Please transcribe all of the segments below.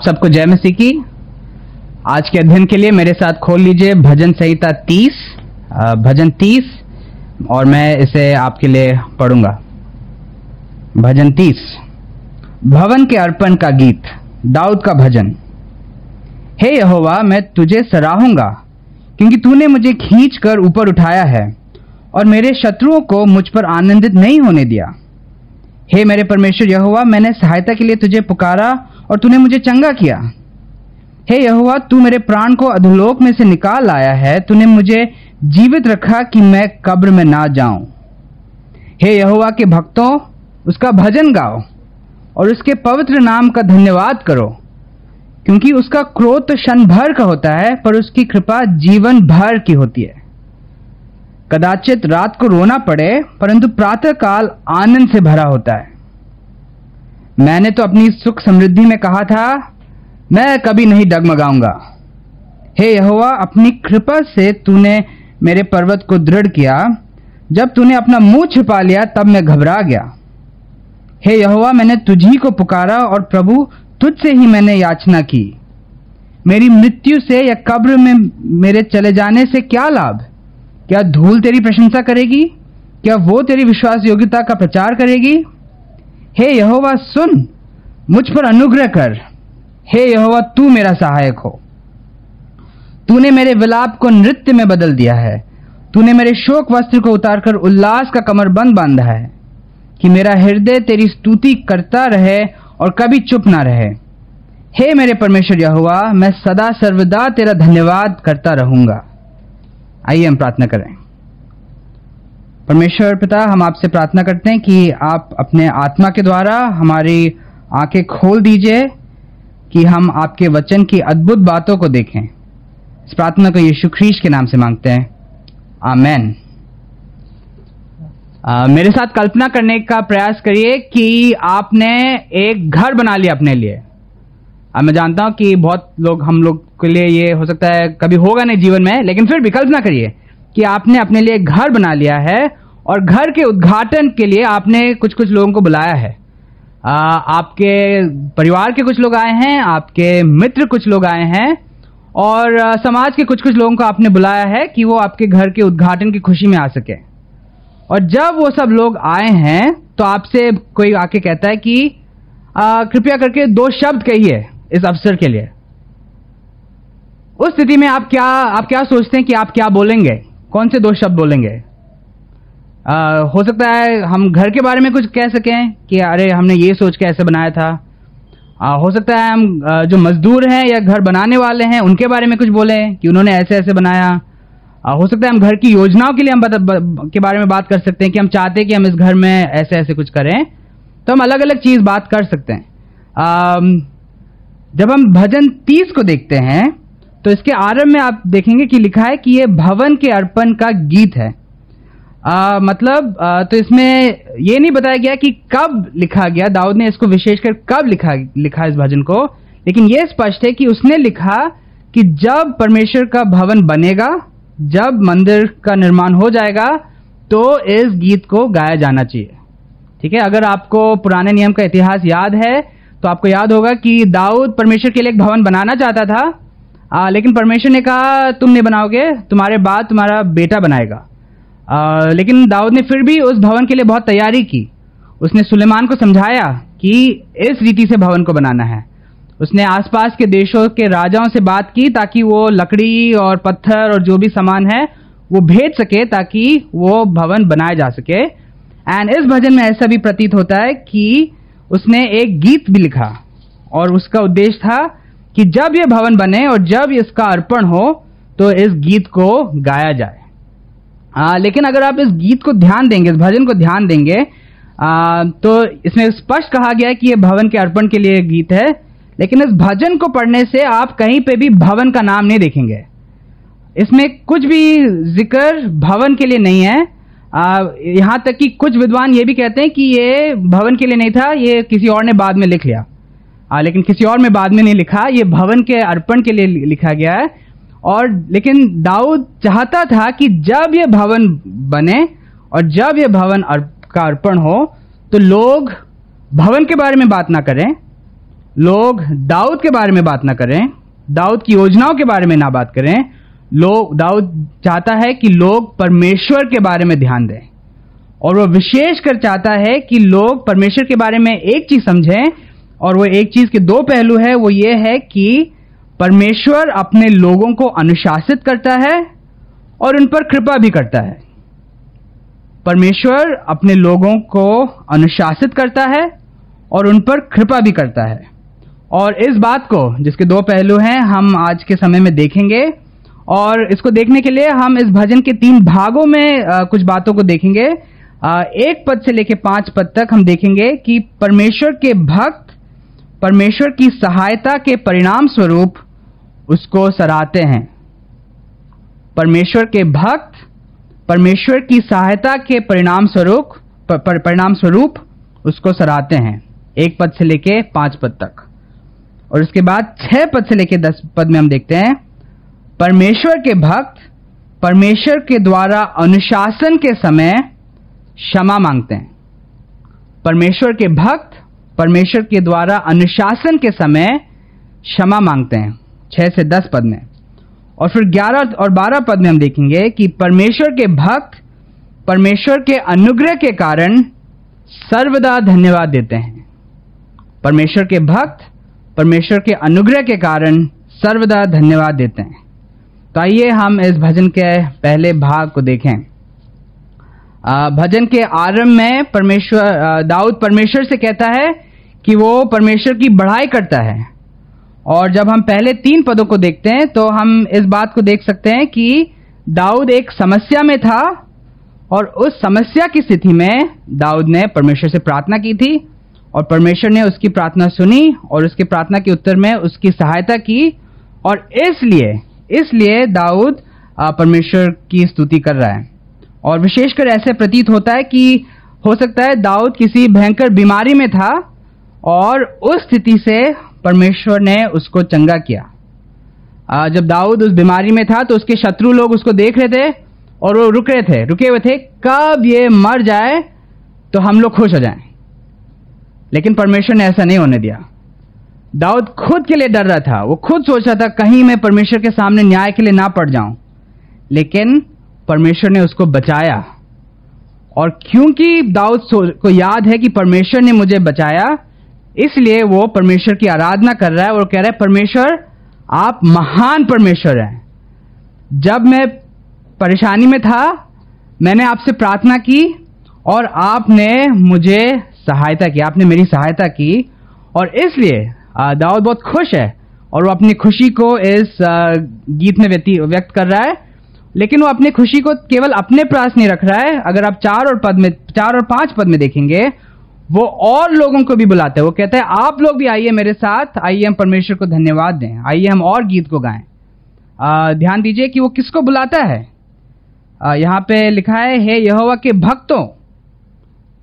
आप सबको जय मसीह की। आज के अध्ययन के लिए मेरे साथ खोल लीजिए भजन संहिता 30 अ, भजन 30 और मैं इसे आपके लिए पढ़ूँगा। भजन 30 भवन के अर्पण का गीत दाऊद का भजन। हे यहोवा मैं तुझे सराहूँगा क्योंकि तूने मुझे खींच कर ऊपर उठाया है और मेरे शत्रुओं को मुझ पर आनंदित नहीं होने दिया। हे मेरे परमेश्वर यहोवा मैंने सहायता के लिए तुझे पुकारा और तूने मुझे चंगा किया। हे यहोवा, तू मेरे प्राण को अधोलोक में से निकाल लाया है। तूने मुझे जीवित रखा कि मैं कब्र में ना जाऊँ। हे यहोवा के भक्तों, उसका भजन गाओ और उसके पवित्र नाम का धन्यवाद करो, क्योंकि उसका क्रोध तो क्षण भर का होता है, पर उसकी कृपा जीवन भर की होती है। कदाचित रात को रोना पड़े, परंतु प्रातः काल आनंद से भरा होता है। मैंने तो अपनी सुख समृद्धि में कहा था, मैं कभी नहीं डगमगाऊँगा। हे यहोवा, अपनी कृपा से तूने मेरे पर्वत को दृढ़ किया। जब तूने अपना मुँह छिपा लिया, तब मैं घबरा गया। हे यहोवा, मैंने तुझी को पुकारा और प्रभु, तुझसे ही मैंने याचना की। मेरी मृत्यु से या कब्र में मेरे चले जाने से क्या लाभ? क्या धूल तेरी प्रशंसा करेगी? क्या वो तेरी विश्वास योग्यता का प्रचार करेगी? हे यहोवा, सुन। मुझ पर अनुग्रह कर। हे यहोवा, तू मेरा सहायक हो। तूने मेरे विलाप को नृत्य में बदल दिया है। तूने मेरे शोक वस्त्र को उतारकर उल्लास का कमरबंद बांधा है कि मेरा हृदय तेरी स्तुति करता रहे और कभी चुप ना रहे। हे मेरे परमेश्वर यहोवा, मैं सदा सर्वदा तेरा धन्यवाद करता रहूँगा। आइए हम प्रार्थना करें। परमेश्वर पिता, हम आपसे प्रार्थना करते हैं कि आप अपने आत्मा के द्वारा हमारी आँखें खोल दीजिए कि हम आपके वचन की अद्भुत बातों को देखें। इस प्रार्थना को यीशु ख्रीश के नाम से मांगते हैं। आमेन। मेरे साथ कल्पना करने का प्रयास करिए कि आपने एक घर बना लिया अपने लिए। अब मैं जानता हूँ कि बहुत लोग, हम लोग के लिए ये हो सकता है, कभी होगा नहीं जीवन में, लेकिन फिर भी कल्पना करिए। कि आपने अपने लिए घर बना लिया है और घर के उद्घाटन के लिए आपने कुछ कुछ लोगों को बुलाया है। आ, आपके परिवार के कुछ लोग आए हैं आपके मित्र कुछ लोग आए हैं और आ, समाज के कुछ कुछ लोगों को आपने बुलाया है कि वो आपके घर के उद्घाटन की खुशी में आ सके। और जब वो सब लोग आए हैं तो आपसे कोई आके कहता है कि कृपया करके दो शब्द कहिए इस अवसर के लिए। उस स्थिति में आप क्या आप क्या सोचते हैं कि आप क्या बोलेंगे? कौन से दो शब्द बोलेंगे? आ, हो सकता है हम घर के बारे में कुछ कह सकें कि अरे हमने ये सोच के ऐसे बनाया था। आ, हो सकता है हम जो मजदूर हैं या घर बनाने वाले हैं उनके बारे में कुछ बोलें कि उन्होंने ऐसे ऐसे बनाया। आ, हो सकता है हम घर की योजनाओं के लिए हम बता, ब, के बारे में बात कर सकते हैं कि हम चाहते हैं कि हम इस घर में ऐसे ऐसे कुछ करें। तो हम अलग अलग चीज़ बात कर सकते हैं। आ, जब हम भजन तीस को देखते हैं तो इसके आरंभ में आप देखेंगे कि लिखा है कि ये भवन के अर्पण का गीत है। आ, मतलब आ, तो इसमें ये नहीं बताया गया कि कब लिखा गया दाऊद ने इसको विशेषकर कब लिखा लिखा इस भजन को लेकिन यह स्पष्ट है कि उसने लिखा कि जब परमेश्वर का भवन बनेगा जब मंदिर का निर्माण हो जाएगा तो इस गीत को गाया जाना चाहिए। ठीक है? अगर आपको पुराने नियम का इतिहास याद है तो आपको याद होगा कि दाऊद परमेश्वर के लिए एक भवन बनाना चाहता था आ, लेकिन परमेश्वर ने कहा तुम नहीं बनाओगे तुम्हारे बाद तुम्हारा बेटा बनाएगा. आ, लेकिन दाऊद ने फिर भी उस भवन के लिए बहुत तैयारी की। उसने सुलेमान को समझाया कि इस रीति से भवन को बनाना है। उसने आसपास के देशों के राजाओं से बात की ताकि वो लकड़ी और पत्थर और जो भी सामान है वो भेज सके ताकि वो भवन बनाया जा सके। एंड इस भजन में ऐसा भी प्रतीत होता है कि उसने एक गीत भी लिखा और उसका उद्देश्य था कि जब ये भवन बने और जब इसका अर्पण हो तो इस गीत को गाया जाए। आ, लेकिन अगर आप इस गीत को ध्यान देंगे इस भजन को ध्यान देंगे आ, तो इसमें स्पष्ट कहा गया है कि यह भवन के अर्पण के लिए गीत है लेकिन इस भजन को पढ़ने से आप कहीं पे भी भवन का नाम नहीं देखेंगे। इसमें कुछ भी ज़िक्र भवन के लिए नहीं है। यहाँ तक कि कुछ विद्वान ये भी कहते हैं कि ये भवन के लिए नहीं था ये किसी और ने बाद में लिख लिया। आ, लेकिन किसी और में बाद में नहीं लिखा। ये भवन के अर्पण के लिए लिखा गया है। और लेकिन दाऊद चाहता था कि जब ये भवन बने और जब ये भवन अर्प, का अर्पण हो तो लोग भवन के बारे में बात ना करें। लोग दाऊद के बारे में बात ना करें। दाऊद की योजनाओं के बारे में ना बात करें। लोग दाऊद चाहता है कि लोग परमेश्वर के बारे में ध्यान दें। और वह विशेष कर चाहता है कि लोग परमेश्वर के बारे में एक चीज़ समझें और वो एक चीज़ के दो पहलू है वो ये है कि परमेश्वर अपने लोगों को अनुशासित करता है और उन पर कृपा भी करता है। परमेश्वर अपने लोगों को अनुशासित करता है और उन पर कृपा भी करता है। और इस बात को जिसके दो पहलू हैं हम आज के समय में देखेंगे। और इसको देखने के लिए हम इस भजन के तीन भागों में आ, कुछ बातों को देखेंगे। आ, एक पद से लेकर पाँच पद तक हम देखेंगे कि परमेश्वर के भक्त परमेश्वर की सहायता के परिणाम स्वरूप उसको सराहते हैं। परमेश्वर के भक्त परमेश्वर की सहायता के परिणाम स्वरूप पर, परिणाम स्वरूप उसको सराहते हैं। एक पद से लेके पाँच पद तक। और उसके बाद छह पद से लेके दस पद में हम देखते हैं। परमेश्वर के भक्त परमेश्वर के द्वारा अनुशासन के समय क्षमा मांगते हैं। परमेश्वर के भक्त परमेश्वर के द्वारा अनुशासन के समय क्षमा मांगते हैं। छह से दस पद में। और फिर ग्यारह और बारह पद में हम देखेंगे कि परमेश्वर के भक्त परमेश्वर के अनुग्रह के कारण सर्वदा धन्यवाद देते हैं। परमेश्वर के भक्त परमेश्वर के अनुग्रह के कारण सर्वदा धन्यवाद देते हैं। तो आइए हम इस भजन के पहले भाग को देखें। भजन के आरंभ में परमेश्वर दाऊद परमेश्वर से कहता है कि वो परमेश्वर की बढ़ाई करता है। और जब हम पहले तीन पदों को देखते हैं तो हम इस बात को देख सकते हैं कि दाऊद एक समस्या में था और उस समस्या की स्थिति में दाऊद ने परमेश्वर से प्रार्थना की थी और परमेश्वर ने उसकी प्रार्थना सुनी और उसकी प्रार्थना के उत्तर में उसकी सहायता की और इसलिए इसलिए दाऊद परमेश्वर की स्तुति कर रहा है। और विशेषकर ऐसे प्रतीत होता है कि हो सकता है दाऊद किसी भयंकर बीमारी में था और उस स्थिति से परमेश्वर ने उसको चंगा किया। जब दाऊद उस बीमारी में था तो उसके शत्रु लोग उसको देख रहे थे और वो रुक रहे थे, रुके हुए थे, कब ये मर जाए तो हम लोग खुश हो जाएँ। लेकिन परमेश्वर ने ऐसा नहीं होने दिया। दाऊद खुद के लिए डर रहा था, वो खुद सोच रहा था, कहीं मैं परमेश्वर के सामने न्याय के लिए ना पड़ जाऊँ। लेकिन परमेश्वर ने उसको बचाया। और क्योंकि दाऊद को याद है कि परमेश्वर ने मुझे बचाया इसलिए वो परमेश्वर की आराधना कर रहा है और कह रहा है, परमेश्वर, आप महान परमेश्वर हैं। जब मैं परेशानी में था, मैंने आपसे प्रार्थना की और आपने मुझे सहायता की, आपने मेरी सहायता की और इसलिए दाऊद बहुत खुश है और वो अपनी खुशी को इस गीत में व्यक्त कर रहा है। लेकिन वो अपनी खुशी को केवल अपने पास नहीं रख रहा है। अगर आप चार और पद में, चार और पाँच पद में देखेंगे वो और लोगों को भी बुलाते हैं। वो कहते हैं आप लोग भी आइए मेरे साथ आइए हम परमेश्वर को धन्यवाद दें आइए हम और गीत को गाएँ। ध्यान दीजिए कि वो किसको बुलाता है? आ, यहाँ पे लिखा है हे यहोवा के भक्तों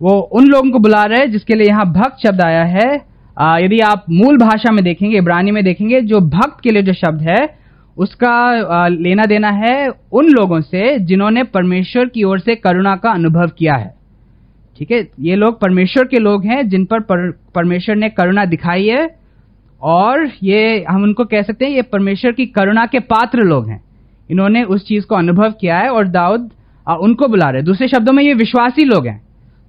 वो उन लोगों को बुला रहे हैं जिसके लिए यहाँ भक्त शब्द आया है। आ, यदि आप मूल भाषा में देखेंगे इब्रानी में देखेंगे जो भक्त के लिए जो शब्द है उसका आ, लेना देना है उन लोगों से जिन्होंने परमेश्वर की ओर से करुणा का अनुभव किया है। ठीक है? ये लोग परमेश्वर के लोग हैं जिन पर, पर परमेश्वर ने करुणा दिखाई है। और ये हम उनको कह सकते हैं ये परमेश्वर की करुणा के पात्र लोग हैं। इन्होंने उस चीज़ को अनुभव किया है और दाऊद उनको बुला रहे दूसरे शब्दों में ये विश्वासी लोग हैं।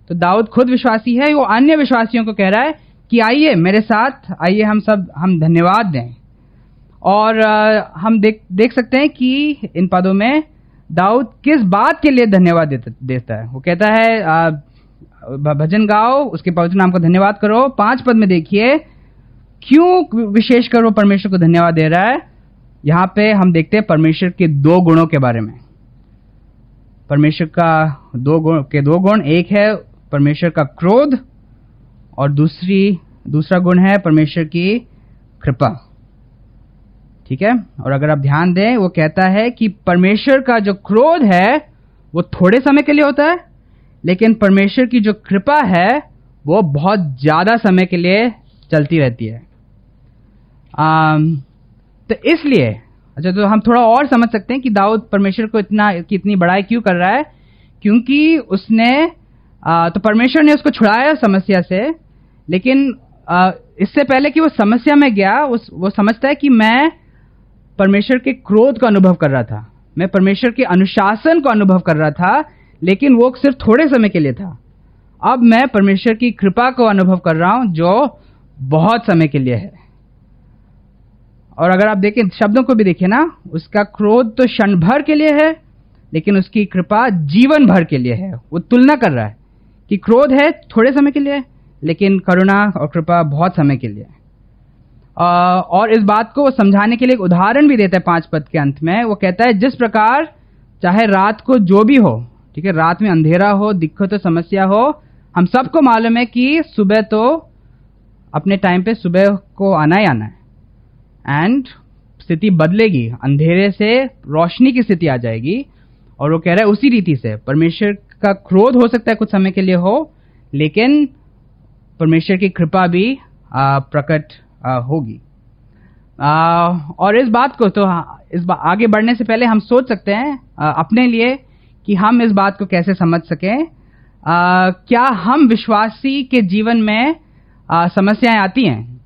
तो दाऊद खुद विश्वासी है वो अन्य विश्वासियों को कह रहा है कि आइए मेरे साथ आइए हम सब हम धन्यवाद दें। और आ, हम देख देख सकते हैं कि इन पदों में दाऊद किस बात के लिए धन्यवाद देता है। वो कहता है आ, भजन गाओ, उसके पवित्र नाम को धन्यवाद करो। पाँच पद में देखिए, क्यों विशेष कर वो परमेश्वर को धन्यवाद दे रहा है? यहाँ पे हम देखते हैं परमेश्वर के दो गुणों के बारे में। परमेश्वर का दो गुण, के दो गुण, एक है परमेश्वर का क्रोध, और दूसरी, दूसरा गुण है परमेश्वर की कृपा। ठीक है? और अगर आप ध्यान दें, वो कहता है कि परमेश्वर का जो क्रोध है, वो थोड़े समय के लिए होता है लेकिन परमेश्वर की जो कृपा है वो बहुत ज़्यादा समय के लिए चलती रहती है। आम, तो इसलिए अच्छा तो हम थोड़ा और समझ सकते हैं कि दाऊद परमेश्वर को इतना की इतनी बड़ाई क्यों कर रहा है? क्योंकि उसने आ, तो परमेश्वर ने उसको छुड़ाया समस्या से लेकिन आ, इससे पहले कि वो समस्या में गया उस वो समझता है कि मैं परमेश्वर के क्रोध का अनुभव कर रहा था। मैं परमेश्वर के अनुशासन को अनुभव कर रहा था लेकिन वो सिर्फ़ थोड़े समय के लिए था। अब मैं परमेश्वर की कृपा को अनुभव कर रहा हूँ, जो बहुत समय के लिए है। और अगर आप देखें, शब्दों को भी देखिए ना, उसका क्रोध तो क्षण भर के लिए है, लेकिन उसकी कृपा जीवन भर के लिए है। वो तुलना कर रहा है कि क्रोध है थोड़े समय के लिए, लेकिन करुणा और कृपा बहुत समय के लिए। और इस बात को समझाने के लिए एक उदाहरण भी देता है पाँच पद के अंत में। वो कहता है, जिस प्रकार चाहे रात को जो भी हो ठीक है? रात में अंधेरा हो दिक्कत हो समस्या हो। हम सबको मालूम है कि सुबह तो अपने टाइम पे सुबह को आना ही आना है। एंड स्थिति बदलेगी। अंधेरे से रोशनी की स्थिति आ जाएगी। और वो कह रहा है उसी रीति से परमेश्वर का क्रोध हो सकता है कुछ समय के लिए हो लेकिन परमेश्वर की कृपा भी प्रकट होगी। और इस बात को तो इस बा, आगे बढ़ने से पहले हम सोच सकते हैं आ, अपने लिए कि हम इस बात को कैसे समझ सकें? क्या हम विश्वासी के जीवन में समस्याएँ आती हैं?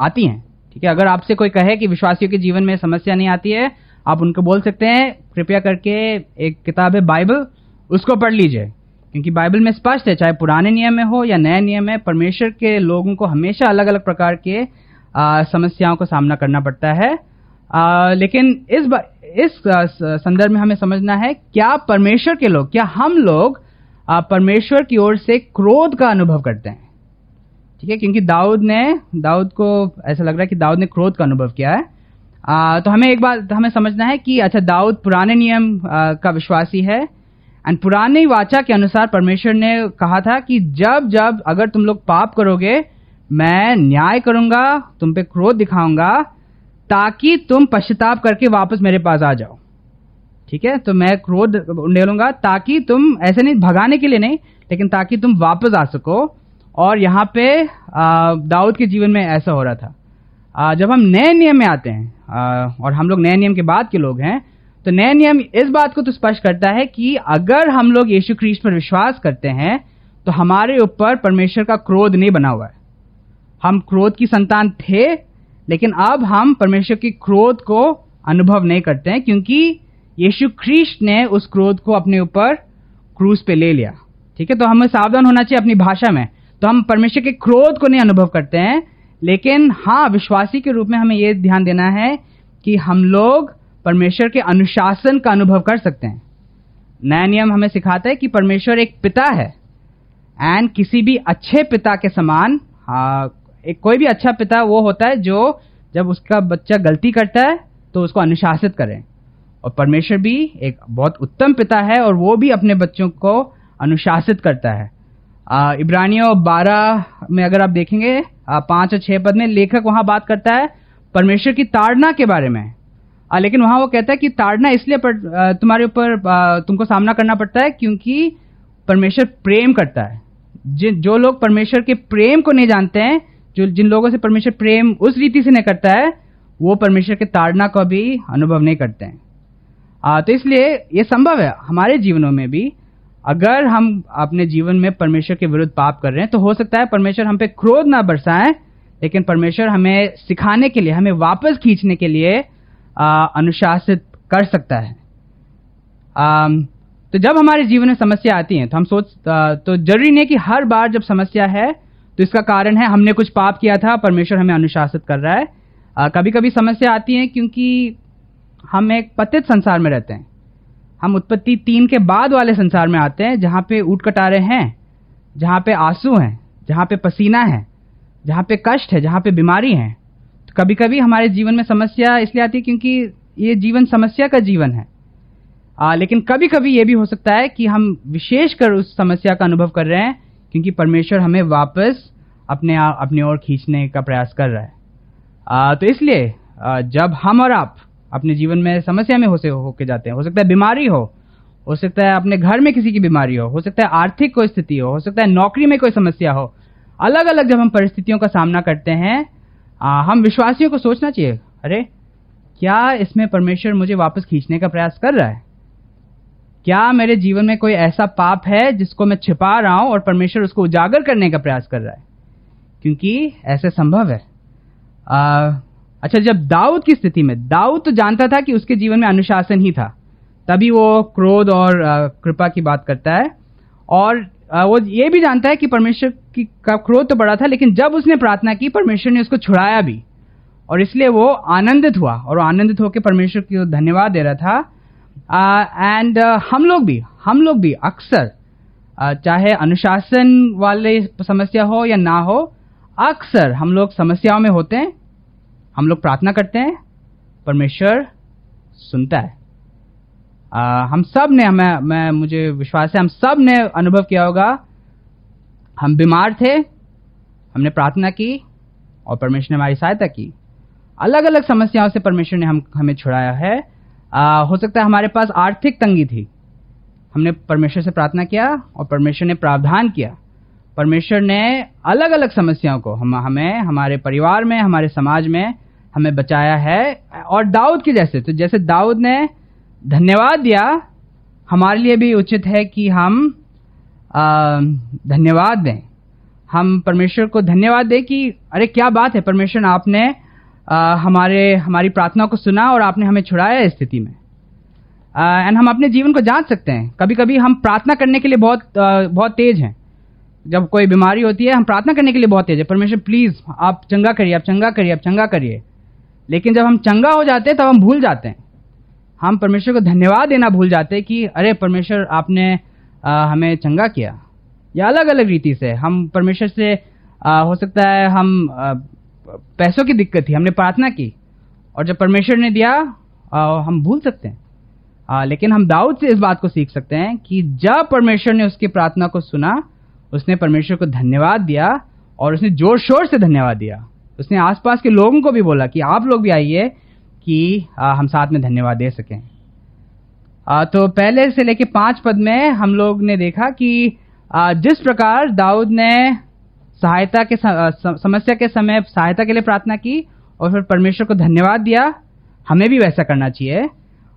आती हैं ठीक है? अगर आपसे कोई कहे कि विश्वासियों के जीवन में समस्या नहीं आती है आप उनको बोल सकते हैं कृपया करके एक किताब है बाइबल उसको पढ़ लीजिए। क्योंकि बाइबल में स्पष्ट है चाहे पुराने नियम में हो या नए नियम में परमेश्वर के लोगों को हमेशा अलग अलग प्रकार के आ, समस्याओं का सामना करना पड़ता है। आ, लेकिन इस इस संदर्भ में हमें समझना है क्या परमेश्वर के लोग क्या हम लोग परमेश्वर की ओर से क्रोध का अनुभव करते हैं? ठीक है क्योंकि दाऊद ने दाऊद को ऐसा लग रहा है कि दाऊद ने क्रोध का अनुभव किया है। आ, तो हमें एक बात हमें समझना है कि अच्छा दाऊद पुराने नियम आ, का विश्वासी है एंड पुराने वाचा के अनुसार परमेश्वर ने कहा था कि जब जब अगर तुम लोग पाप करोगे मैं न्याय करूँगा तुम पे क्रोध दिखाऊँगा ताकि तुम पश्चाताप करके वापस मेरे पास आ जाओ। ठीक है? तो मैं क्रोध उंडेलूँगा ताकि तुम ऐसे नहीं भगाने के लिए नहीं लेकिन ताकि तुम वापस आ सको। और यहाँ पे दाऊद के जीवन में ऐसा हो रहा था। आ, जब हम नए नियम में आते हैं आ, और हम लोग नए नियम के बाद के लोग हैं तो नए नियम इस बात को तो स्पष्ट करता है कि अगर हम लोग यीशु ख्रीष्ट पर विश्वास करते हैं तो हमारे ऊपर परमेश्वर का क्रोध नहीं बना हुआ है। हम क्रोध की संतान थे लेकिन अब हम परमेश्वर के क्रोध को अनुभव नहीं करते हैं, क्योंकि यीशु ख्रीष्ट ने उस क्रोध को अपने ऊपर क्रूज पे ले लिया। ठीक है? तो हमें सावधान होना चाहिए अपनी भाषा में। तो हम परमेश्वर के क्रोध को नहीं अनुभव करते हैं, लेकिन हाँ विश्वासी के रूप में हमें यह ध्यान देना है कि हम लोग परमेश्वर के अनुशासन का अनुभव कर सकते हैं। नया नियम हमें सिखाता है कि परमेश्वर एक पिता है एंड किसी भी अच्छे पिता के समान हाँ एक कोई भी अच्छा पिता वो होता है जो जब उसका बच्चा गलती करता है तो उसको अनुशासित करें। और परमेश्वर भी एक बहुत उत्तम पिता है और वो भी अपने बच्चों को अनुशासित करता है। इब्रानियों बारह में अगर आप देखेंगे पाँच और छह पद में लेखक वहाँ बात करता है परमेश्वर की ताड़ना के बारे में। आ, लेकिन वहाँ वो कहता है कि ताड़ना इसलिए तुम्हारे ऊपर तुमको सामना करना पड़ता है क्योंकि परमेश्वर प्रेम करता है। जो लोग परमेश्वर के प्रेम को नहीं जानते हैं जो जिन लोगों से परमेश्वर प्रेम उस रीति से नहीं करता है वो परमेश्वर के ताड़ना को भी अनुभव नहीं करते हैं। आ, तो इसलिए ये संभव है हमारे जीवनों में भी अगर हम अपने जीवन में परमेश्वर के विरुद्ध पाप कर रहे हैं तो हो सकता है परमेश्वर हम पे क्रोध ना बरसाएँ लेकिन परमेश्वर हमें सिखाने के लिए हमें वापस खींचने के लिए आ, अनुशासित कर सकता है। आ, तो जब हमारे जीवन में समस्या आती है तो हम सोच आ, तो ज़रूरी नहीं कि हर बार जब समस्या है तो इसका कारण है हमने कुछ पाप किया था परमेश्वर हमें अनुशासित कर रहा है। कभी कभी समस्या आती है क्योंकि हम एक पतित संसार में रहते हैं। हम उत्पत्ति तीन के बाद वाले संसार में आते हैं जहाँ पे ऊट कटारे हैं जहाँ पे आँसू हैं जहाँ पे पसीना है जहाँ पे कष्ट है जहाँ पे बीमारी है। तो कभी कभी हमारे जीवन में समस्या इसलिए आती है क्योंकि ये जीवन समस्या का जीवन है। आ, लेकिन कभी कभी ये भी हो सकता है कि हम विशेषकर उस समस्या का अनुभव कर रहे हैं क्योंकि परमेश्वर हमें वापस अपने अपनी ओर खींचने का प्रयास कर रहा है। आ, तो इसलिए जब हम और आप अपने जीवन में समस्या में हो से होके जाते हैं हो सकता है बीमारी हो हो सकता है अपने घर में किसी की बीमारी हो हो सकता है आर्थिक कोई स्थिति हो हो सकता है नौकरी में कोई समस्या हो अलग अलग जब हम परिस्थितियों का सामना करते हैं आ, हम विश्वासियों को सोचना चाहिए अरे क्या इसमें परमेश्वर मुझे वापस खींचने का प्रयास कर रहा है? क्या मेरे जीवन में कोई ऐसा पाप है जिसको मैं छिपा रहा हूँ और परमेश्वर उसको उजागर करने का प्रयास कर रहा है? क्योंकि ऐसे संभव है। आ, अच्छा जब दाऊद की स्थिति में दाऊद तो जानता था कि उसके जीवन में अनुशासन ही था। तभी वो क्रोध और कृपा की बात करता है। और आ, वो ये भी जानता है कि परमेश्वर की का क्रोध तो बड़ा था लेकिन जब उसने प्रार्थना की परमेश्वर ने उसको छुड़ाया भी। और इसलिए वो आनंदित हुआ और आनंदित होकर परमेश्वर को धन्यवाद दे रहा था एंड uh, हम लोग भी हम लोग भी अक्सर uh, चाहे अनुशासन वाले समस्या हो या ना हो अक्सर हम लोग समस्याओं में होते हैं हम लोग प्रार्थना करते हैं परमेश्वर सुनता है। uh, हम सबने हमें मैं मुझे विश्वास है हम सबने अनुभव किया होगा हम बीमार थे हमने प्रार्थना की और परमेश्वर ने हमारी सहायता की। अलग अलग समस्याओं से परमेश्वर ने हम हमें छुड़ाया है आ, हो सकता है हमारे पास आर्थिक तंगी थी। हमने परमेश्वर से प्रार्थना किया और परमेश्वर ने प्रावधान किया। परमेश्वर ने अलग अलग समस्याओं को हम हमें हमारे परिवार में हमारे समाज में हमें बचाया है और दाऊद के जैसे। तो जैसे दाऊद ने धन्यवाद दिया हमारे लिए भी उचित है कि हम धन्यवाद दें। हम परमेश्वर को धन्यवाद दें कि अरे क्या बात है परमेश्वर आपने आ, हमारे हमारी प्रार्थना को सुना और आपने हमें छुड़ाया स्थिति में। एंड हम अपने जीवन को जाँच सकते हैं। कभी कभी हम प्रार्थना करने के लिए बहुत आ, बहुत तेज हैं। जब कोई बीमारी होती है हम प्रार्थना करने के लिए बहुत तेज है। परमेश्वर प्लीज़ आप चंगा करिए आप चंगा करिए आप चंगा करिए। लेकिन जब हम चंगा हो जाते हैं तब हम भूल जाते हैं। हम परमेश्वर को धन्यवाद देना भूल जाते हैं कि अरे परमेश्वर आपने आ, हमें चंगा किया। या अलग अलग रीति से हम परमेश्वर से आ, हो सकता है हम पैसों की दिक्कत थी हमने प्रार्थना की। और जब परमेश्वर ने दिया आ, हम भूल सकते हैं। आ, लेकिन हम दाऊद से इस बात को सीख सकते हैं कि जब परमेश्वर ने उसकी प्रार्थना को सुना उसने परमेश्वर को धन्यवाद दिया और उसने ज़ोर शोर से धन्यवाद दिया। उसने आसपास के लोगों को भी बोला कि आप लोग भी आइए कि आ, हम साथ में धन्यवाद दे सकें। आ, तो पहले से लेके पाँच पद में हम लोग ने देखा कि आ, जिस प्रकार दाऊद ने सहायता के समस्या के समय सहायता के लिए प्रार्थना की और फिर परमेश्वर को धन्यवाद दिया। हमें भी वैसा करना चाहिए।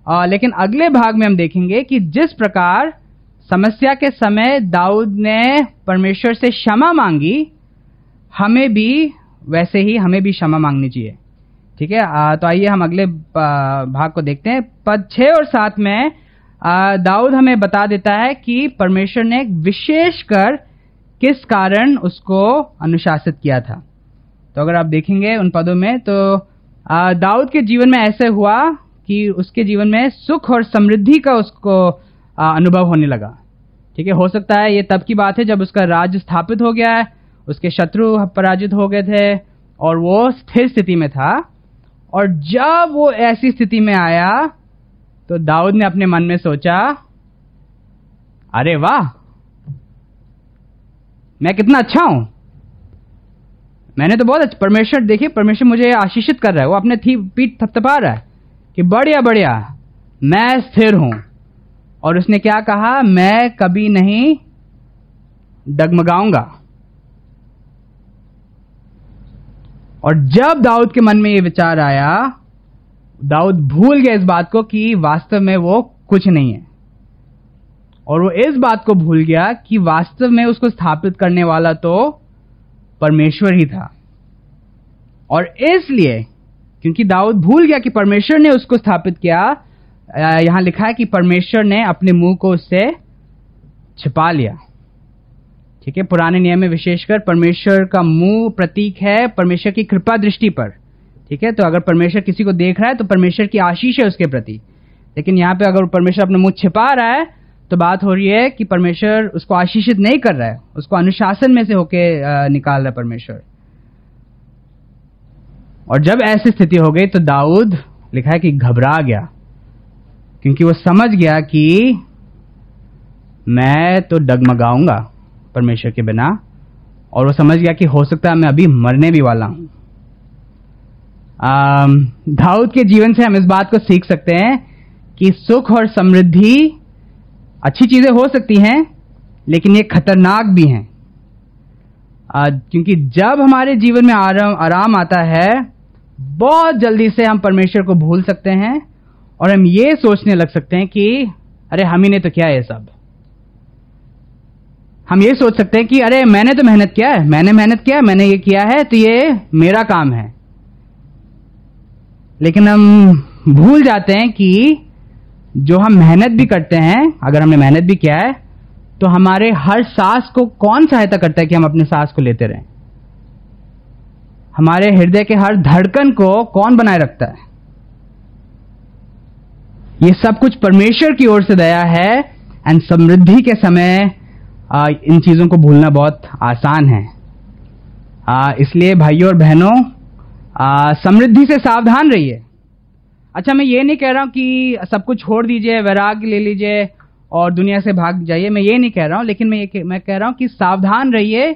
आ, लेकिन अगले भाग में हम देखेंगे कि जिस प्रकार समस्या के समय दाऊद ने परमेश्वर से क्षमा मांगी हमें भी वैसे ही हमें भी क्षमा मांगनी चाहिए। ठीक है? तो आइए हम अगले भाग को देखते हैं। पद छः और सात में दाऊद हमें बता देता है कि परमेश्वर ने विशेष कर किस कारण उसको अनुशासित किया था? तो अगर आप देखेंगे उन पदों में तो दाऊद के जीवन में ऐसे हुआ कि उसके जीवन में सुख और समृद्धि का उसको अनुभव होने लगा। ठीक है, हो सकता है ये तब की बात है जब उसका राज्य स्थापित हो गया है, उसके शत्रु पराजित हो गए थे और वो स्थिर स्थिति में था। और जब वो ऐसी स्थिति में आया तो दाऊद ने अपने मन में सोचा, अरे वाह मैं कितना अच्छा हूँ? मैंने तो बहुत अच्छा परमेश्वर देखिए परमेश्वर मुझे आशीषित कर रहा है। वो अपने थी, पीठ थपथपा रहा है कि बढ़िया बढ़िया, मैं स्थिर हूँ। और उसने क्या कहा? मैं कभी नहीं डगमगाऊँगा। और जब दाऊद के मन में यह विचार आया, दाऊद भूल गया इस बात को कि वास्तव में वो कुछ नहीं है। और वो इस बात को भूल गया कि वास्तव में उसको स्थापित करने वाला तो परमेश्वर ही था। और इसलिए, क्योंकि दाऊद भूल गया कि परमेश्वर ने उसको स्थापित किया यहाँ लिखा है कि परमेश्वर ने अपने मुँह को उससे छिपा लिया। ठीक है, पुराने नियम में विशेषकर परमेश्वर का मुँह प्रतीक है परमेश्वर की कृपा दृष्टि पर। ठीक है तो अगर परमेश्वर किसी को देख रहा है तो परमेश्वर की आशीष है उसके प्रति। लेकिन यहाँ पे अगर परमेश्वर अपना मुँह छिपा रहा है तो बात हो रही है कि परमेश्वर उसको आशीषित नहीं कर रहा है। उसको अनुशासन में से होके निकाल रहा है परमेश्वर। और जब ऐसी स्थिति हो गई तो दाऊद लिखा है कि घबरा गया। क्योंकि वो समझ गया कि मैं तो डगमगाऊँगा परमेश्वर के बिना। और वो समझ गया कि हो सकता है मैं अभी मरने भी वाला हूँ। दाऊद के जीवन से हम इस बात को सीख सकते हैं कि सुख और समृद्धि अच्छी चीज़ें हो सकती हैं, लेकिन ये खतरनाक भी हैं। क्योंकि जब हमारे जीवन में आराम आराम आता है, बहुत जल्दी से हम परमेश्वर को भूल सकते हैं और हम ये सोचने लग सकते हैं कि, अरे, हम ही ने तो क्या है सब। हम ये सोच सकते हैं कि, अरे, मैंने तो मेहनत किया है, मैंने मेहनत किया, मैंने ये किया है तो ये मेरा काम है। लेकिन हम भूल जाते हैं कि जो हम मेहनत भी करते हैं अगर हमने मेहनत भी किया है तो हमारे हर सांस को कौन सहायता करता है कि हम अपने सांस को लेते रहें? हमारे हृदय के हर धड़कन को कौन बनाए रखता है? ये सब कुछ परमेश्वर की ओर से दया है एंड समृद्धि के समय आ, इन चीज़ों को भूलना बहुत आसान है। इसलिए भाइयों और बहनों समृद्धि से सावधान रहिए। अच्छा मैं ये नहीं कह रहा हूँ कि सब कुछ छोड़ दीजिए, वैराग्य ले लीजिए और दुनिया से भाग जाइए, मैं ये नहीं कह रहा हूँ, लेकिन मैं ये मैं कह रहा हूँ कि सावधान रहिए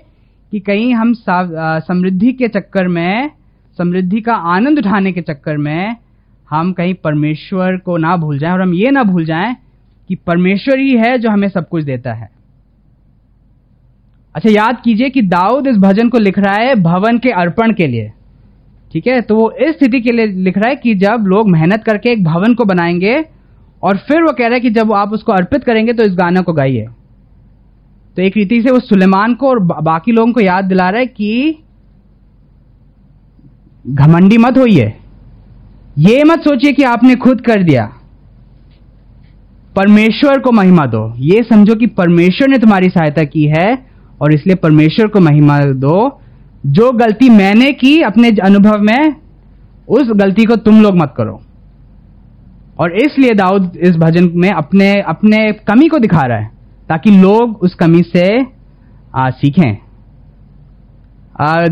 कि कहीं हम समृद्धि के चक्कर में, समृद्धि का आनंद उठाने के चक्कर में हम कहीं परमेश्वर को ना भूल जाएँ और हम ये ना भूल जाएँ कि परमेश्वर ही है जो हमें सब कुछ देता है। अच्छा याद कीजिए कि दाऊद इस भजन को लिख रहा है भवन के अर्पण के लिए। ठीक है? तो वो इस स्थिति के लिए लिख रहा है कि जब लोग मेहनत करके एक भवन को बनाएँगे और फिर वो कह रहा है कि जब आप उसको अर्पित करेंगे तो इस गाने को गाइए। तो एक रीति से वो सुलेमान को और बाकी लोगों को याद दिला रहा है कि घमंडी मत होइए। ये मत सोचिए कि आपने खुद कर दिया। परमेश्वर को महिमा दो। ये समझो कि परमेश्वर ने तुम्हारी सहायता की है और इसलिए परमेश्वर को महिमा दो। जो गलती मैंने की अपने अनुभव में उस गलती को तुम लोग मत करो। और इसलिए दाऊद इस भजन में अपने अपने कमी को दिखा रहा है ताकि लोग उस कमी से आ, सीखें।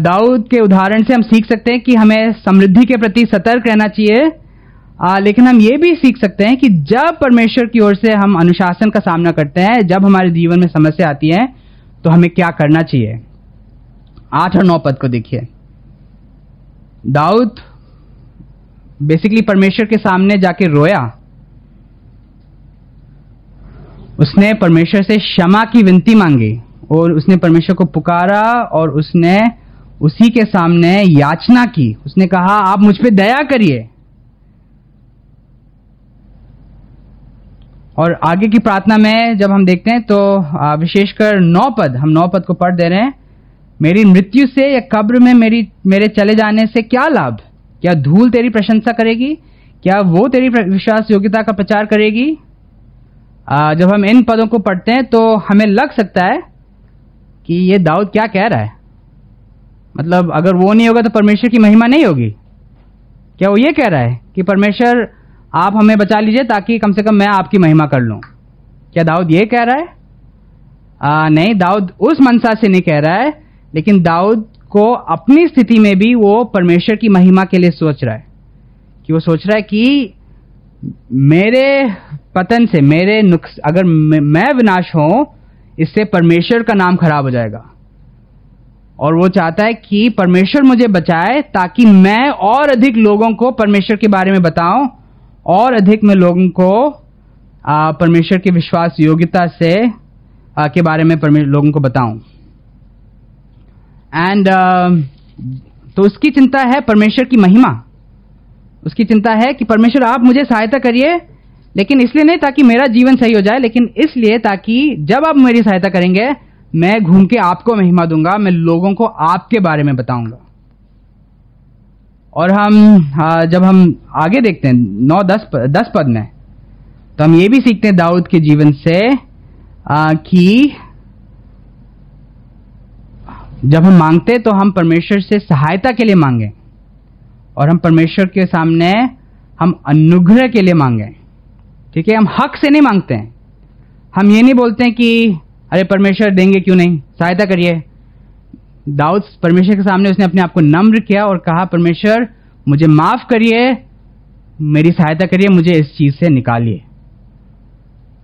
दाऊद के उदाहरण से हम सीख सकते हैं कि हमें समृद्धि के प्रति सतर्क रहना चाहिए। आ, लेकिन हम ये भी सीख सकते हैं कि जब परमेश्वर की ओर से हम अनुशासन का सामना करते हैं जब हमारे जीवन में समस्या आती है तो हमें क्या करना चाहिए? आठ और नौ पद को देखिए। दाऊद बेसिकली परमेश्वर के सामने जाके रोया। उसने परमेश्वर से क्षमा की विनती मांगी और उसने परमेश्वर को पुकारा और उसने उसी के सामने याचना की। उसने कहा, आप मुझ पर दया करिए। और आगे की प्रार्थना में जब हम देखते हैं तो विशेषकर नौ पद, हम नौ पद को पढ़ दे रहे हैं। मेरी मृत्यु से या कब्र में मेरी मेरे चले जाने से क्या लाभ? क्या धूल तेरी प्रशंसा करेगी? क्या वो तेरी विश्वास योग्यता का प्रचार करेगी? आ, जब हम इन पदों को पढ़ते हैं तो हमें लग सकता है कि ये दाऊद क्या कह रहा है। मतलब अगर वो नहीं होगा तो परमेश्वर की महिमा नहीं होगी। क्या वो ये कह रहा है कि परमेश्वर आप हमें बचा लीजिए ताकि कम से कम मैं आपकी महिमा कर लूँ? क्या दाऊद ये कह रहा है? आ, नहीं दाऊद उस मनसा से नहीं कह रहा है लेकिन दाऊद को अपनी स्थिति में भी वो परमेश्वर की महिमा के लिए सोच रहा है। कि वो सोच रहा है कि मेरे पतन से मेरे नुक्स अगर मैं विनाश हूँ इससे परमेश्वर का नाम खराब हो जाएगा। और वो चाहता है कि परमेश्वर मुझे बचाए ताकि मैं और अधिक लोगों को परमेश्वर के बारे में बताऊँ और अधिक मैं लोगों को परमेश्वर के विश्वास योग्यता से आ, के बारे में लोगों को बताऊँ। एंड uh, तो उसकी चिंता है परमेश्वर की महिमा। उसकी चिंता है कि परमेश्वर आप मुझे सहायता करिए लेकिन इसलिए नहीं ताकि मेरा जीवन सही हो जाए लेकिन इसलिए ताकि जब आप मेरी सहायता करेंगे मैं घूम के आपको महिमा दूँगा मैं लोगों को आपके बारे में बताऊँगा। और हम जब हम आगे देखते हैं नौ दस दस पद में तो हम ये भी सीखते हैं दाऊद के जीवन से कि जब हम मांगते तो हम परमेश्वर से सहायता के लिए मांगे। और हम परमेश्वर के सामने हम अनुग्रह के लिए मांगे। ठीक है? हम हक से नहीं मांगते। हैं हम ये नहीं बोलते हैं कि, अरे परमेश्वर, देंगे क्यों नहीं? सहायता करिए। दाऊद, परमेश्वर के सामने उसने अपने आप को नम्र किया और कहा, परमेश्वर, मुझे माफ़ करिए, मेरी सहायता करिए, मुझे इस चीज़ से निकालिए।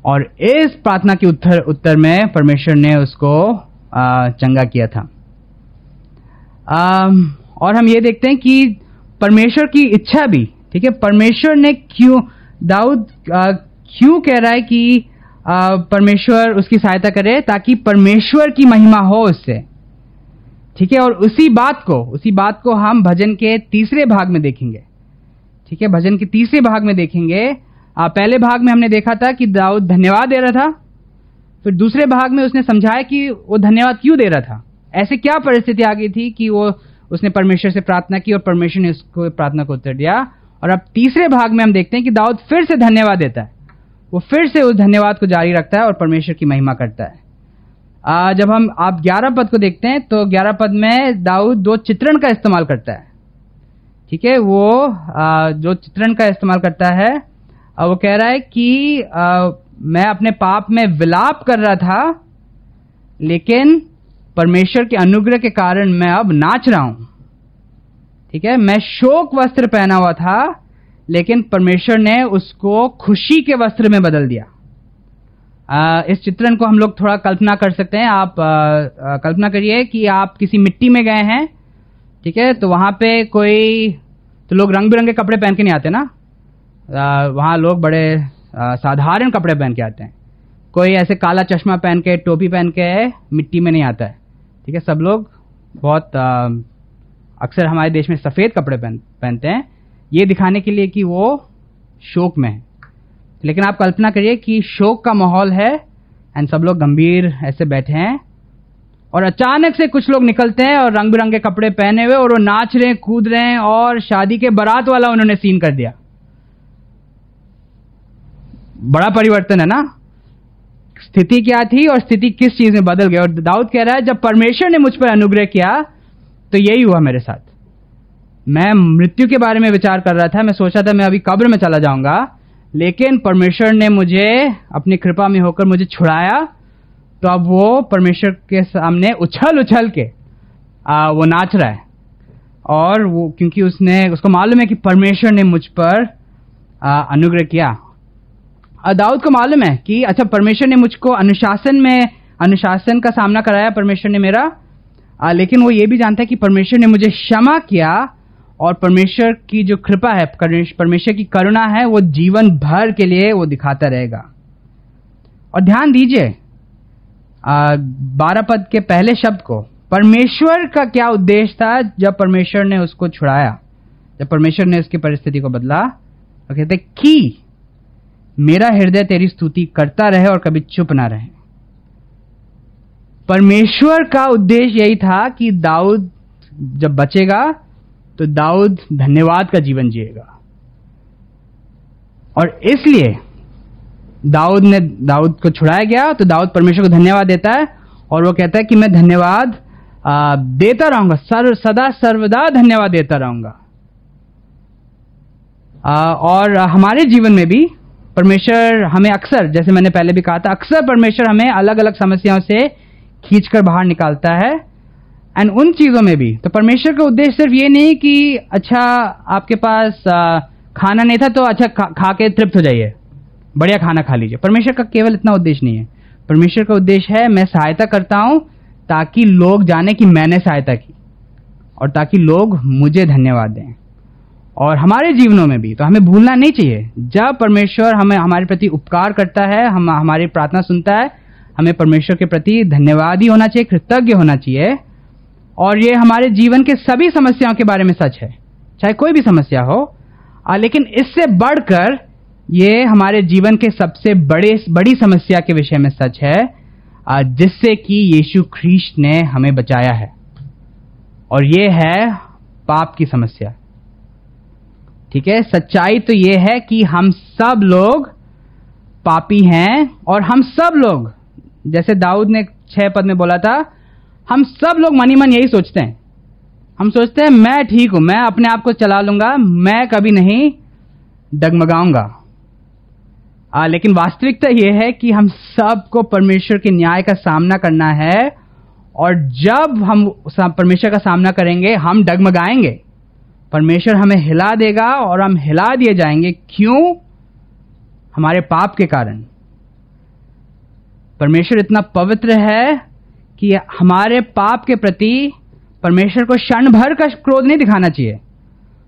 और इस प्रार्थना के उत्तर उत्तर में परमेश्वर ने उसको चंगा किया था। और हम ये देखते हैं कि परमेश्वर की इच्छा भी ठीक है? परमेश्वर ने क्यों दाऊद क्यों कह रहा है कि परमेश्वर उसकी सहायता करे ताकि परमेश्वर की महिमा हो उससे? ठीक है? और उसी बात को उसी बात को हम भजन के तीसरे भाग में देखेंगे। ठीक है? भजन के तीसरे भाग में देखेंगे। आ, पहले भाग में हमने देखा था कि दाऊद धन्यवाद दे रहा था फिर दूसरे भाग में उसने समझाया कि वो धन्यवाद क्यों दे रहा था। ऐसे क्या परिस्थिति आ गई थी कि वो उसने परमेश्वर से प्रार्थना की और परमेश्वर ने उसको प्रार्थना को उत्तर दिया? और अब तीसरे भाग में हम देखते हैं कि दाऊद फिर से धन्यवाद देता है। वो फिर से उस धन्यवाद को जारी रखता है और परमेश्वर की महिमा करता है। आ, जब हम आप ग्यारह पद को देखते हैं तो ग्यारह पद में दाऊद दो चित्रण का इस्तेमाल करता है। ठीक है? वो आ, जो चित्रण का इस्तेमाल करता है वो कह रहा है कि आ, मैं अपने पाप में विलाप कर रहा था लेकिन परमेश्वर के अनुग्रह के कारण मैं अब नाच रहा हूँ। ठीक है? मैं शोक वस्त्र पहना हुआ था लेकिन परमेश्वर ने उसको खुशी के वस्त्र में बदल दिया। आ, इस चित्रण को हम लोग थोड़ा कल्पना कर सकते हैं। आप आ, आ, कल्पना करिए कि आप किसी मिट्टी में गए हैं ठीक है? तो वहाँ पे कोई तो लोग रंग बिरंगे कपड़े पहन के नहीं आते ना? आ, वहाँ लोग बड़े साधारण कपड़े पहन के आते हैं। कोई ऐसे काला चश्मा पहन के टोपी पहन के मिट्टी में नहीं आता है। ठीक है, सब लोग बहुत अक्सर हमारे देश में सफ़ेद कपड़े पहन, पहनते हैं। ये दिखाने के लिए कि वो शोक में है। लेकिन आप कल्पना करिए कि शोक का माहौल है एंड सब लोग गंभीर ऐसे बैठे हैं और अचानक से कुछ लोग निकलते हैं और रंग बिरंगे कपड़े पहने हुए और वो नाच रहे हैं, कूद रहे हैं और शादी के बारात वाला उन्होंने सीन कर दिया। बड़ा परिवर्तन है ना? स्थिति क्या थी और स्थिति किस चीज़ में बदल गई? और दाऊद कह रहा है जब परमेश्वर ने मुझ पर अनुग्रह किया तो यही हुआ मेरे साथ। मैं मृत्यु के बारे में विचार कर रहा था मैं सोचा था मैं अभी कब्र में चला जाऊँगा लेकिन परमेश्वर ने मुझे अपनी कृपा में होकर मुझे छुड़ाया तो अब वो परमेश्वर के सामने उछल उछल के आ, वो नाच रहा है। और वो क्योंकि उसने उसको मालूम है कि परमेश्वर ने मुझ पर अनुग्रह किया दाऊद को मालूम है कि अच्छा परमेश्वर ने मुझको अनुशासन में अनुशासन का सामना कराया परमेश्वर ने मेरा। आ, लेकिन वो ये भी जानता है कि परमेश्वर ने मुझे क्षमा किया और परमेश्वर की जो कृपा है परमेश्वर की करुणा है वो जीवन भर के लिए वो दिखाता रहेगा। और ध्यान दीजिए बारह पद के पहले शब्द को परमेश्वर का क्या उद्देश्य था जब परमेश्वर ने उसको छुड़ाया? जब परमेश्वर ने उसकी परिस्थिति को बदला? कहते कि मेरा हृदय तेरी स्तुति करता रहे और कभी चुप ना रहे। परमेश्वर का उद्देश्य यही था कि दाऊद जब बचेगा तो दाऊद धन्यवाद का जीवन जिएगा। और इसलिए दाऊद ने, दाऊद को छुड़ाया गया तो दाऊद परमेश्वर को धन्यवाद देता है, और वो कहता है कि मैं धन्यवाद देता रहूँगा, सर्व, सदा सर्वदा धन्यवाद देता रहूँगा। और हमारे जीवन में भी परमेश्वर हमें अक्सर जैसे मैंने पहले भी कहा था अक्सर परमेश्वर हमें अलग अलग समस्याओं से खींचकर बाहर निकालता है एंड उन चीज़ों में भी। तो परमेश्वर का उद्देश्य सिर्फ़ ये नहीं कि अच्छा आपके पास आ, खाना नहीं था तो अच्छा खा, खा के तृप्त हो जाइए। बढ़िया खाना खा लीजिए। परमेश्वर का केवल इतना उद्देश्य नहीं है। परमेश्वर का उद्देश्य है मैं सहायता करता हूँ ताकि लोग जाने कि मैंने सहायता की और ताकि लोग मुझे धन्यवाद दें। और हमारे जीवनों में भी। तो हमें भूलना नहीं चाहिए। जब परमेश्वर हमें हमारे प्रति उपकार करता है हम हमारी प्रार्थना सुनता है हमें परमेश्वर के प्रति धन्यवाद ही होना चाहिए कृतज्ञ होना चाहिए। और ये हमारे जीवन के सभी समस्याओं के बारे में सच है। चाहे कोई भी समस्या हो। आ, लेकिन इससे बढ़कर ये हमारे जीवन के सबसे बड़े बड़ी समस्या के विषय में सच है। जिससे कि यीशु ख्रीस्ट ने हमें बचाया है। और ये है पाप की समस्या। ठीक है? सच्चाई तो ये है कि हम सब लोग पापी हैं और हम सब लोग जैसे दाऊद ने छह पद में बोला था हम सब लोग मनी मन यही सोचते हैं। हम सोचते हैं मैं ठीक हूँ मैं अपने आप को चला लूँगा मैं कभी नहीं डगमगाऊँगा। आ, लेकिन वास्तविकता यह है कि हम सबको परमेश्वर के न्याय का सामना करना है और जब हम परमेश्वर का सामना करेंगे हम डगमगाएँगे। परमेश्वर हमें हिला देगा और हम हिला दिए जाएँगे। क्यों? हमारे पाप के कारण। परमेश्वर इतना पवित्र है कि हमारे पाप के प्रति परमेश्वर को क्षण भर का क्रोध नहीं दिखाना चाहिए।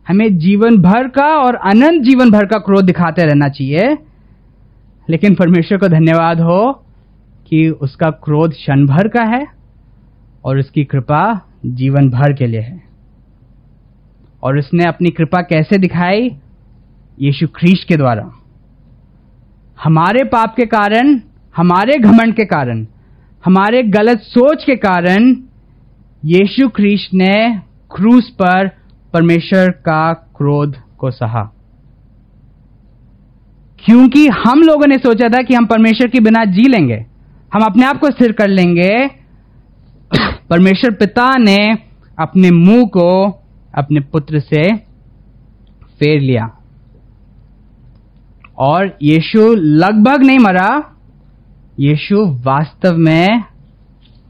हमें जीवन भर का और अनंत जीवन भर का क्रोध दिखाते रहना चाहिए। लेकिन परमेश्वर को धन्यवाद हो कि उसका क्रोध क्षण भर का है और उसकी कृपा जीवन भर के लिए है। और उसने अपनी कृपा कैसे दिखाई? यीशु ख्रीश के द्वारा। हमारे पाप के कारण, हमारे घमंड के कारण, हमारे गलत सोच के कारण, यीशु ख्रीस्त ने क्रूस पर परमेश्वर का क्रोध को सहा। क्योंकि हम लोगों ने सोचा था कि हम परमेश्वर के बिना जी लेंगे, हम अपने आप को स्थिर कर लेंगे, परमेश्वर पिता ने अपने मुँह को अपने पुत्र से फेर लिया। और यीशु लगभग नहीं मरा, यीशु वास्तव में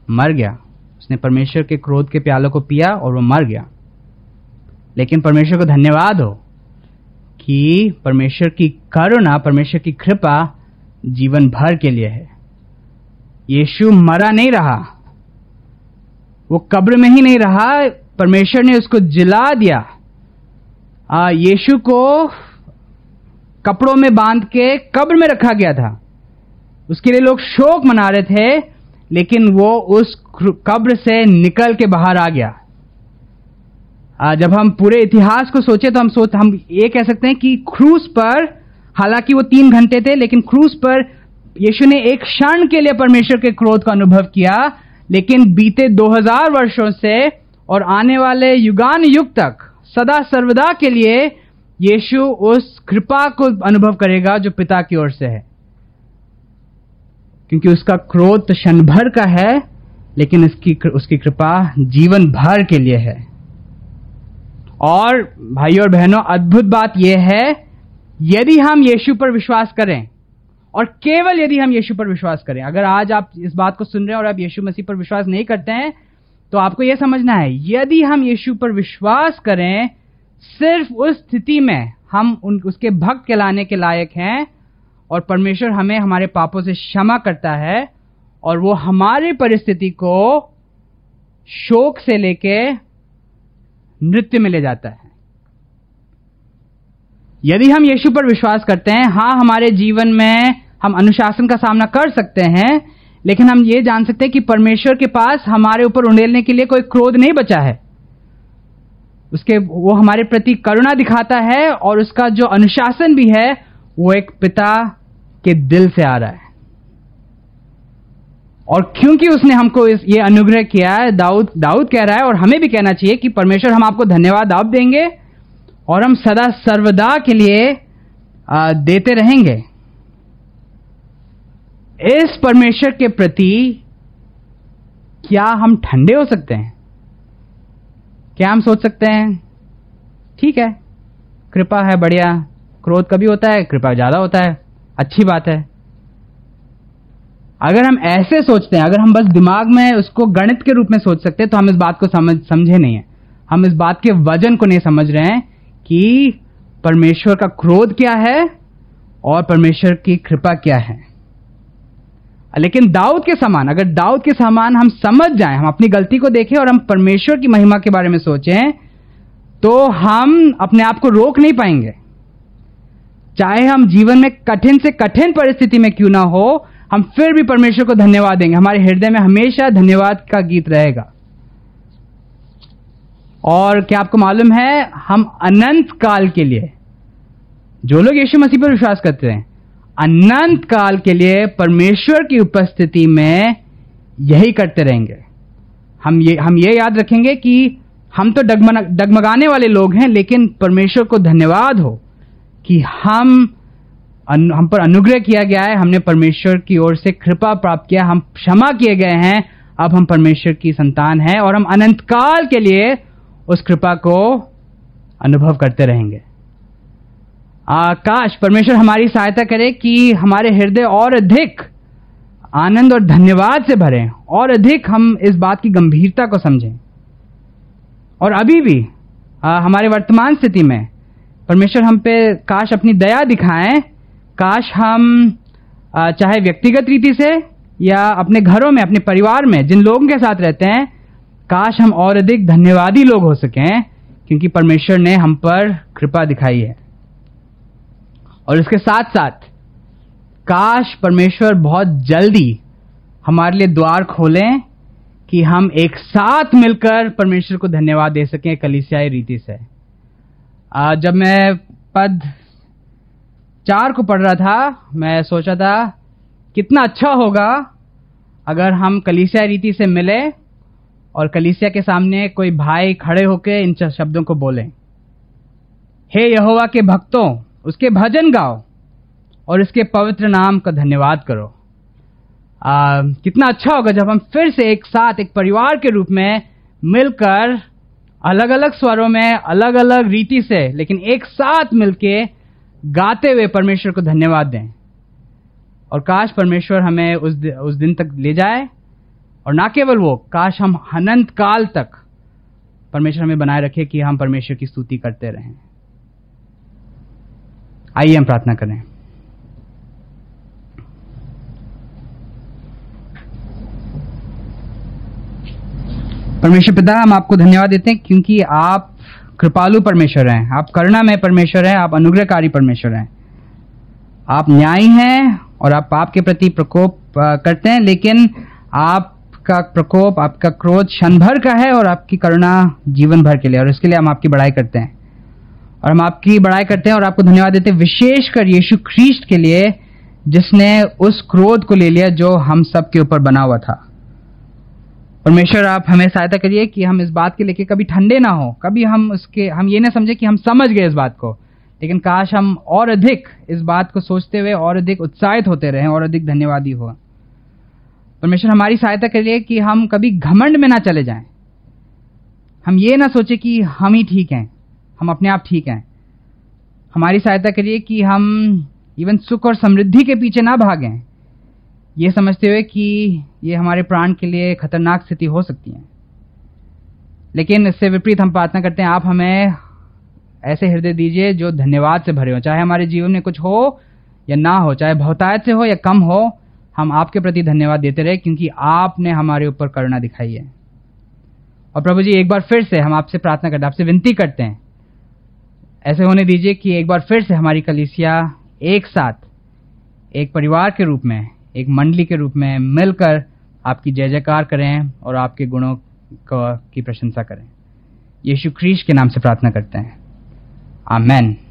मर गया। उसने परमेश्वर के क्रोध के प्यालों को पिया और वो मर गया। लेकिन परमेश्वर को धन्यवाद हो कि परमेश्वर की करुणा, परमेश्वर की कृपा जीवन भर के लिए है। यीशु मरा नहीं रहा। वो कब्र में ही नहीं रहा परमेश्वर ने उसको जिला दिया। यीशु को कपड़ों में बाँध के कब्र में रखा गया था। उसके लिए लोग शोक मना रहे थे लेकिन वो उस कब्र से निकल के बाहर आ गया। आ, जब हम पूरे इतिहास को सोचे तो हम सोच हम ये कह सकते हैं कि क्रूस पर हालाँकि वो तीन घंटे थे लेकिन क्रूस पर यीशु ने एक क्षण के लिए परमेश्वर के क्रोध का अनुभव किया लेकिन बीते 2000 वर्षों से और आने वाले युगान युग तक सदा सर्वदा के लिए यीशु उस कृपा को अनुभव करेगा जो पिता की ओर से है। क्योंकि उसका क्रोध तो क्षण भर का है, लेकिन उसकी उसकी कृपा जीवन भर के लिए है। और भाई और बहनों, अद्भुत बात यह है, यदि हम यीशु पर विश्वास करें, और केवल यदि हम यीशु पर विश्वास करें, अगर आज आप इस बात को सुन रहे हैं और आप यीशु मसीह पर विश्वास नहीं करते हैं तो आपको यह समझना है, यदि हम यीशु पर विश्वास करें, सिर्फ़ उस स्थिति में हम उन, उसके भक्त कहलाने के लायक हैं और परमेश्वर हमें हमारे पापों से क्षमा करता है और वो हमारे परिस्थिति को शोक से लेके नृत्य में ले जाता है। यदि हम यीशु पर विश्वास करते हैं, हाँ, हमारे जीवन में हम अनुशासन का सामना कर सकते हैं लेकिन हम ये जान सकते हैं कि परमेश्वर के पास हमारे ऊपर उंडेलने के लिए कोई क्रोध नहीं बचा है। उसके, वो हमारे प्रति करुणा दिखाता है और उसका जो अनुशासन भी है, वो एक पिता के दिल से आ रहा है। और क्योंकि उसने हमको इस, ये अनुग्रह किया है, दाऊद दाऊद कह रहा है और हमें भी कहना चाहिए कि परमेश्वर हम आपको धन्यवाद आप देंगे और हम सदा सर्वदा के लिए देते रहेंगे। इस परमेश्वर के प्रति क्या हम ठंडे हो सकते हैं? क्या हम सोच सकते हैं? ठीक है। कृपा है बढ़िया। क्रोध कभी होता है, कृपा ज़्यादा होता है। अच्छी बात है। अगर हम ऐसे सोचते हैं, अगर हम बस दिमाग में उसको गणित के रूप में सोच सकते हैं तो हम इस बात को समझ, समझे नहीं है। हम इस बात के वज़न को नहीं समझ रहे हैं कि परमेश्वर का क्रोध क्या है और परमेश्वर की कृपा क्या है। लेकिन दाऊद के समान, अगर दाऊद के समान हम समझ जाए, हम अपनी गलती को देखें और हम परमेश्वर की महिमा के बारे में सोचें तो हम अपने आप को रोक नहीं पाएँगे। चाहे हम जीवन में कठिन से कठिन परिस्थिति में क्यों ना हो, हम फिर भी परमेश्वर को धन्यवाद देंगे। हमारे हृदय में हमेशा धन्यवाद का गीत रहेगा। और क्या आपको मालूम है, हम अनंत काल के लिए, जो लोग यीशु मसीह पर विश्वास करते हैं अनंत काल के लिए परमेश्वर की उपस्थिति में यही करते रहेंगे। हम ये हम ये याद रखेंगे कि हम तो डगमगाने वाले लोग हैं, लेकिन परमेश्वर को धन्यवाद हो कि हम हम पर अनुग्रह किया गया है, हमने परमेश्वर की ओर से कृपा प्राप्त किया, हम क्षमा किए गए हैं, अब हम परमेश्वर की संतान हैं और हम अनंत काल के लिए उस कृपा को अनुभव करते रहेंगे। आकाश परमेश्वर हमारी सहायता करे कि हमारे हृदय और अधिक आनंद और धन्यवाद से भरे और अधिक हम इस बात की गंभीरता को समझें। और अभी भी आ, हमारे वर्तमान स्थिति में परमेश्वर हम पे काश अपनी दया दिखाएँ काश हम आ, चाहे व्यक्तिगत रीति से या अपने घरों में अपने परिवार में जिन लोगों के साथ रहते हैं काश हम और अधिक धन्यवादी लोग हो सकें क्योंकि परमेश्वर ने हम पर कृपा दिखाई है। और इसके साथ साथ, काश परमेश्वर बहुत जल्दी हमारे लिए द्वार खोलें कि हम एक साथ मिलकर परमेश्वर को धन्यवाद दे सकें, कलिसियाई रीति से जब मैं पद चार को पढ़ रहा था, मैं सोचा था, कितना अच्छा होगा अगर हम कलिसिया रीति से मिले और कलिसिया के सामने कोई भाई खड़े होकर इन शब्दों को बोले। हे यहोवा के भक्तों उसके भजन गाओ और इसके पवित्र नाम का धन्यवाद करो। आ, कितना अच्छा होगा जब हम फिर से एक साथ एक परिवार के रूप में मिलकर अलग अलग स्वरों में अलग अलग रीति से लेकिन एक साथ मिलके गाते हुए परमेश्वर को धन्यवाद दें। और काश परमेश्वर हमें उस उस दिन तक ले जाए और ना केवल वो काश हम अनंत काल तक परमेश्वर हमें बनाए रखे कि हम परमेश्वर की स्तुति करते रहें। आइए हम प्रार्थना करें। परमेश्वर पिता, हम आपको धन्यवाद देते हैं क्योंकि आप कृपालु परमेश्वर हैं, आप करुणा में परमेश्वर हैं, आप अनुग्रहकारी परमेश्वर हैं। आप न्यायी हैं और आप पाप के प्रति प्रकोप करते हैं, लेकिन आपका प्रकोप, आपका क्रोध क्षण भर का है और आपकी करुणा जीवन भर के लिए, और इसके लिए हम आपकी बड़ाई करते हैं। और हम आपकी बड़ाई करते हैं और आपको धन्यवाद देते हैं, विशेषकर यीशु ख्रीस्ट के लिए, जिसने उस क्रोध को ले लिया जो हम सब के ऊपर बना हुआ था। परमेश्वर, आप हमें सहायता करिए कि हम इस बात के लेके कभी ठंडे ना हो, कभी हम उसके, हम ये ना समझे कि हम समझ गए इस बात को। लेकिन काश हम और अधिक इस बात को सोचते हुए और अधिक उत्साहित होते रहें, और अधिक धन्यवादी हो। परमेश्वर, हमारी सहायता करिए कि हम कभी घमंड में ना चले जाएँ। हम ये ना सोचे कि हम ही ठीक हैं। हम अपने आप ठीक हैं। हमारी सहायता करिए कि हम इवन सुख और समृद्धि के पीछे ना भागें। ये समझते हुए कि ये हमारे प्राण के लिए खतरनाक स्थिति हो सकती है। लेकिन इससे विपरीत हम प्रार्थना करते हैं, आप हमें ऐसे हृदय दीजिए जो धन्यवाद से भरे हो। चाहे हमारे जीवन में कुछ हो या ना हो, चाहे बहुतायत से हो या कम हो, हम आपके प्रति धन्यवाद देते रहे क्योंकि आपने हमारे ऊपर करुणा दिखाई है। और प्रभु जी, एक बार फिर से हम आपसे प्रार्थना करते हैं, आपसे विनती करते हैं। ऐसे होने दीजिए कि एक बार फिर से हमारी कलिसिया एक साथ, एक परिवार के रूप में, एक मंडली के रूप में मिलकर आपकी जय जयकार करें और आपके गुणों की प्रशंसा करें यीशु ख्रीश के नाम से प्रार्थना करते हैं Amen.